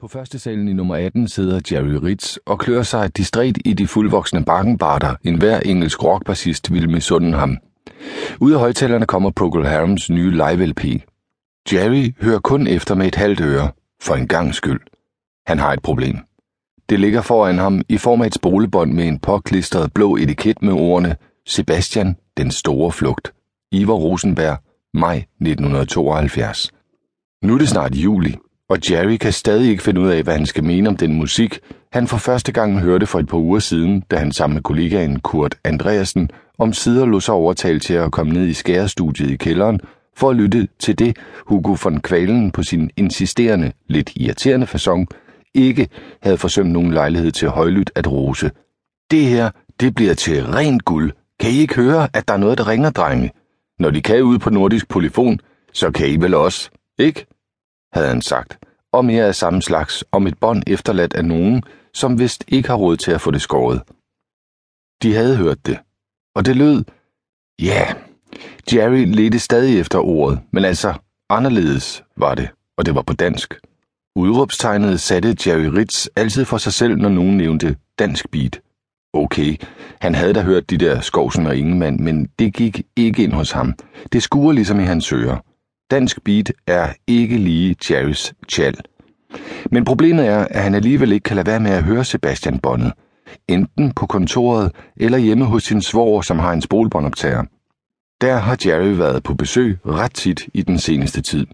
På første salen i nummer 18 sidder Jerry Ritz og klør sig distræt i de fuldvoksne bakkenbarter, en hver engelsk rockbassist vil misunde ham. Ud af højtalerne kommer Procol Harums nye live-LP. Jerry hører kun efter med et halvt øre, for en gang skyld. Han har et problem. Det ligger foran ham i form af et spolebånd med en påklistret blå etiket med ordene Sebastian, den store flugt. Ivar Rosenberg, maj 1972. Nu er det snart juli, og Jerry kan stadig ikke finde ud af, hvad han skal mene om den musik, han for første gang hørte for et par uger siden, da han sammen med kollegaen Kurt Andreasen om sider lå sig overtalt til at komme ned i skærestudiet i kælderen for at lytte til det, Hugo von Kvalen på sin insisterende, lidt irriterende façon ikke havde forsømt nogen lejlighed til højlydt at rose. Det her, det bliver til rent guld. Kan I ikke høre, at der er noget, der ringer, drenge? Når de kan ud på nordisk polyfon, så kan I vel også, ikke? Havde han sagt, og mere af samme slags om et bånd efterladt af nogen, som vist ikke har råd til at få det skåret. De havde hørt det, og det lød, ja, yeah. Jerry ledte stadig efter ordet, men altså anderledes var det, og det var på dansk. Udråbstegnet satte Jerry Ritz altid for sig selv, når nogen nævnte dansk beat. Okay, han havde da hørt de der Skovsen og Ingemann, men det gik ikke ind hos ham. Det skuer ligesom i hans ører. Dansk beat er ikke lige Jerrys tjal. Men problemet er, at han alligevel ikke kan lade være med at høre Sebastian Bonnet. Enten på kontoret eller hjemme hos sin svoger, som har en spolbåndoptager. Der har Jerry været på besøg ret tit i den seneste tid.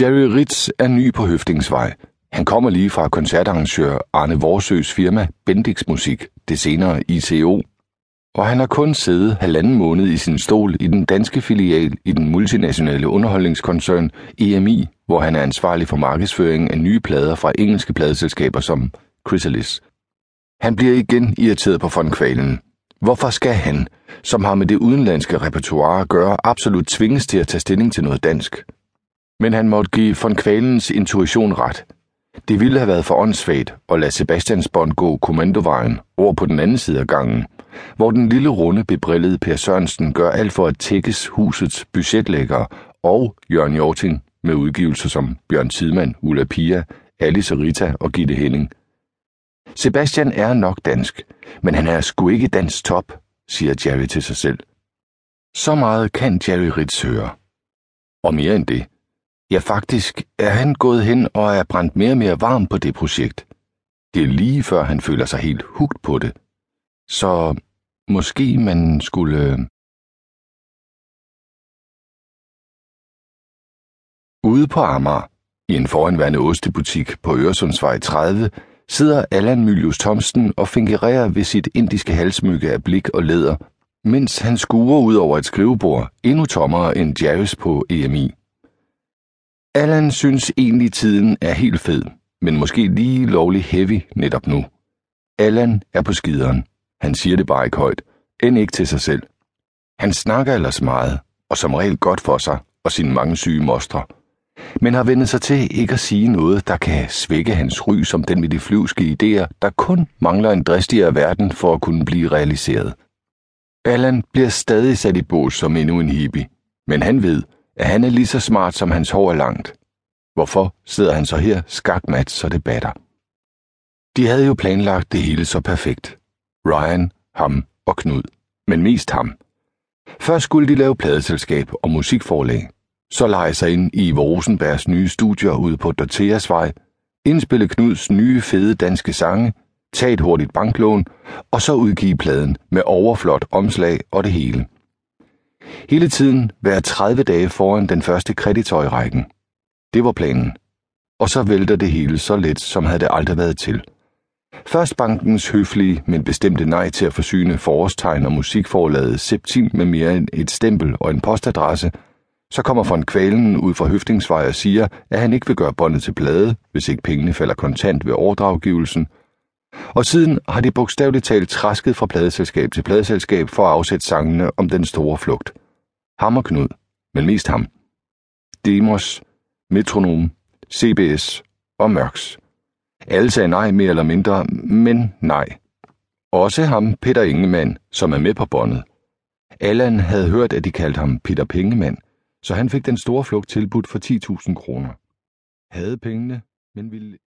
Jerry Ritz er ny på Høftingsvej. Han kommer lige fra koncertarrangør Arne Vorsøs firma Bendix Musik, det senere ICO. Og han har kun siddet halvanden måned i sin stol i den danske filial i den multinationale underholdningskoncern EMI, hvor han er ansvarlig for markedsføring af nye plader fra engelske pladeselskaber som Chrysalis. Han bliver igen irriteret på von Kvalen. Hvorfor skal han, som har med det udenlandske repertoire at gøre, absolut tvinges til at tage stilling til noget dansk? Men han måtte give von Kvalens intuition ret. Det ville have været for åndssvagt at lade Sebastians bånd gå kommandovejen over på den anden side af gangen, hvor den lille runde bebrillede Per Sørensen gør alt for at tækkes husets budgetlægger og Jørgen Jorting med udgivelser som Bjørn Tidemand, Ulla Pia, Alice Rita og Gitte Henning. Sebastian er nok dansk, men han er sgu ikke dansk top, siger Jerry til sig selv. Så meget kan Jerry Ritz høre. Og mere end det. Ja, faktisk er han gået hen og er brændt mere og mere varm på det projekt. Det er lige før han føler sig helt hugt på det. Så måske man skulle... Ude på Amager, i en foranværende ostebutik på Øresundsvej 30, sidder Allan Mylius Thomsen og fingererer ved sit indiske halsmykke af blik og læder, mens han skuer ud over et skrivebord, endnu tommere end Jarvis på EMI. Allan synes egentlig tiden er helt fed, men måske lige lovlig heavy netop nu. Allan er på skideren. Han siger det bare ikke højt, end ikke til sig selv. Han snakker ellers meget, og som regel godt for sig og sine mange syge mostre, men har vendt sig til ikke at sige noget, der kan svække hans ry som den med de flyvske idéer, der kun mangler en dristigere verden for at kunne blive realiseret. Allan bliver stadig sat i bås som endnu en hippie, men han ved, at han er lige så smart, som hans hår er langt. Hvorfor sidder han så her skakmat, så det batter? De havde jo planlagt det hele så perfekt. Ryan, ham og Knud, men mest ham. Først skulle de lave pladeselskab og musikforlag, så lege sig ind i Rosenbergs nye studier ude på Dorteasvej, indspille Knuds nye fede danske sange, tage et hurtigt banklån og så udgive pladen med overflot omslag og det hele. Hele tiden være 30 dage foran den første kreditor i rækken. Det var planen. Og så vælter det hele så let, som havde det aldrig været til. Først bankens høflige, men bestemte nej til at forsyne forårstegn og musikforlaget Septim med mere end et stempel og en postadresse, så kommer von Kvalen ud fra Høftingsvej og siger, at han ikke vil gøre båndet til plade, hvis ikke pengene falder kontant ved overdraggivelsen. Og siden har de bogstaveligt talt træsket fra pladeselskab til pladeselskab for at afsætte sangene om den store flugt. Ham og Knud, men mest ham. Demos, Metronom, CBS og Mørks. Alle sagde nej mere eller mindre, men nej. Også ham, Peter Ingemann, som er med på båndet. Allan havde hørt, at de kaldte ham Peter Pengemand, så han fik den store flugt tilbudt for 10.000 kroner. Havde pengene, men ville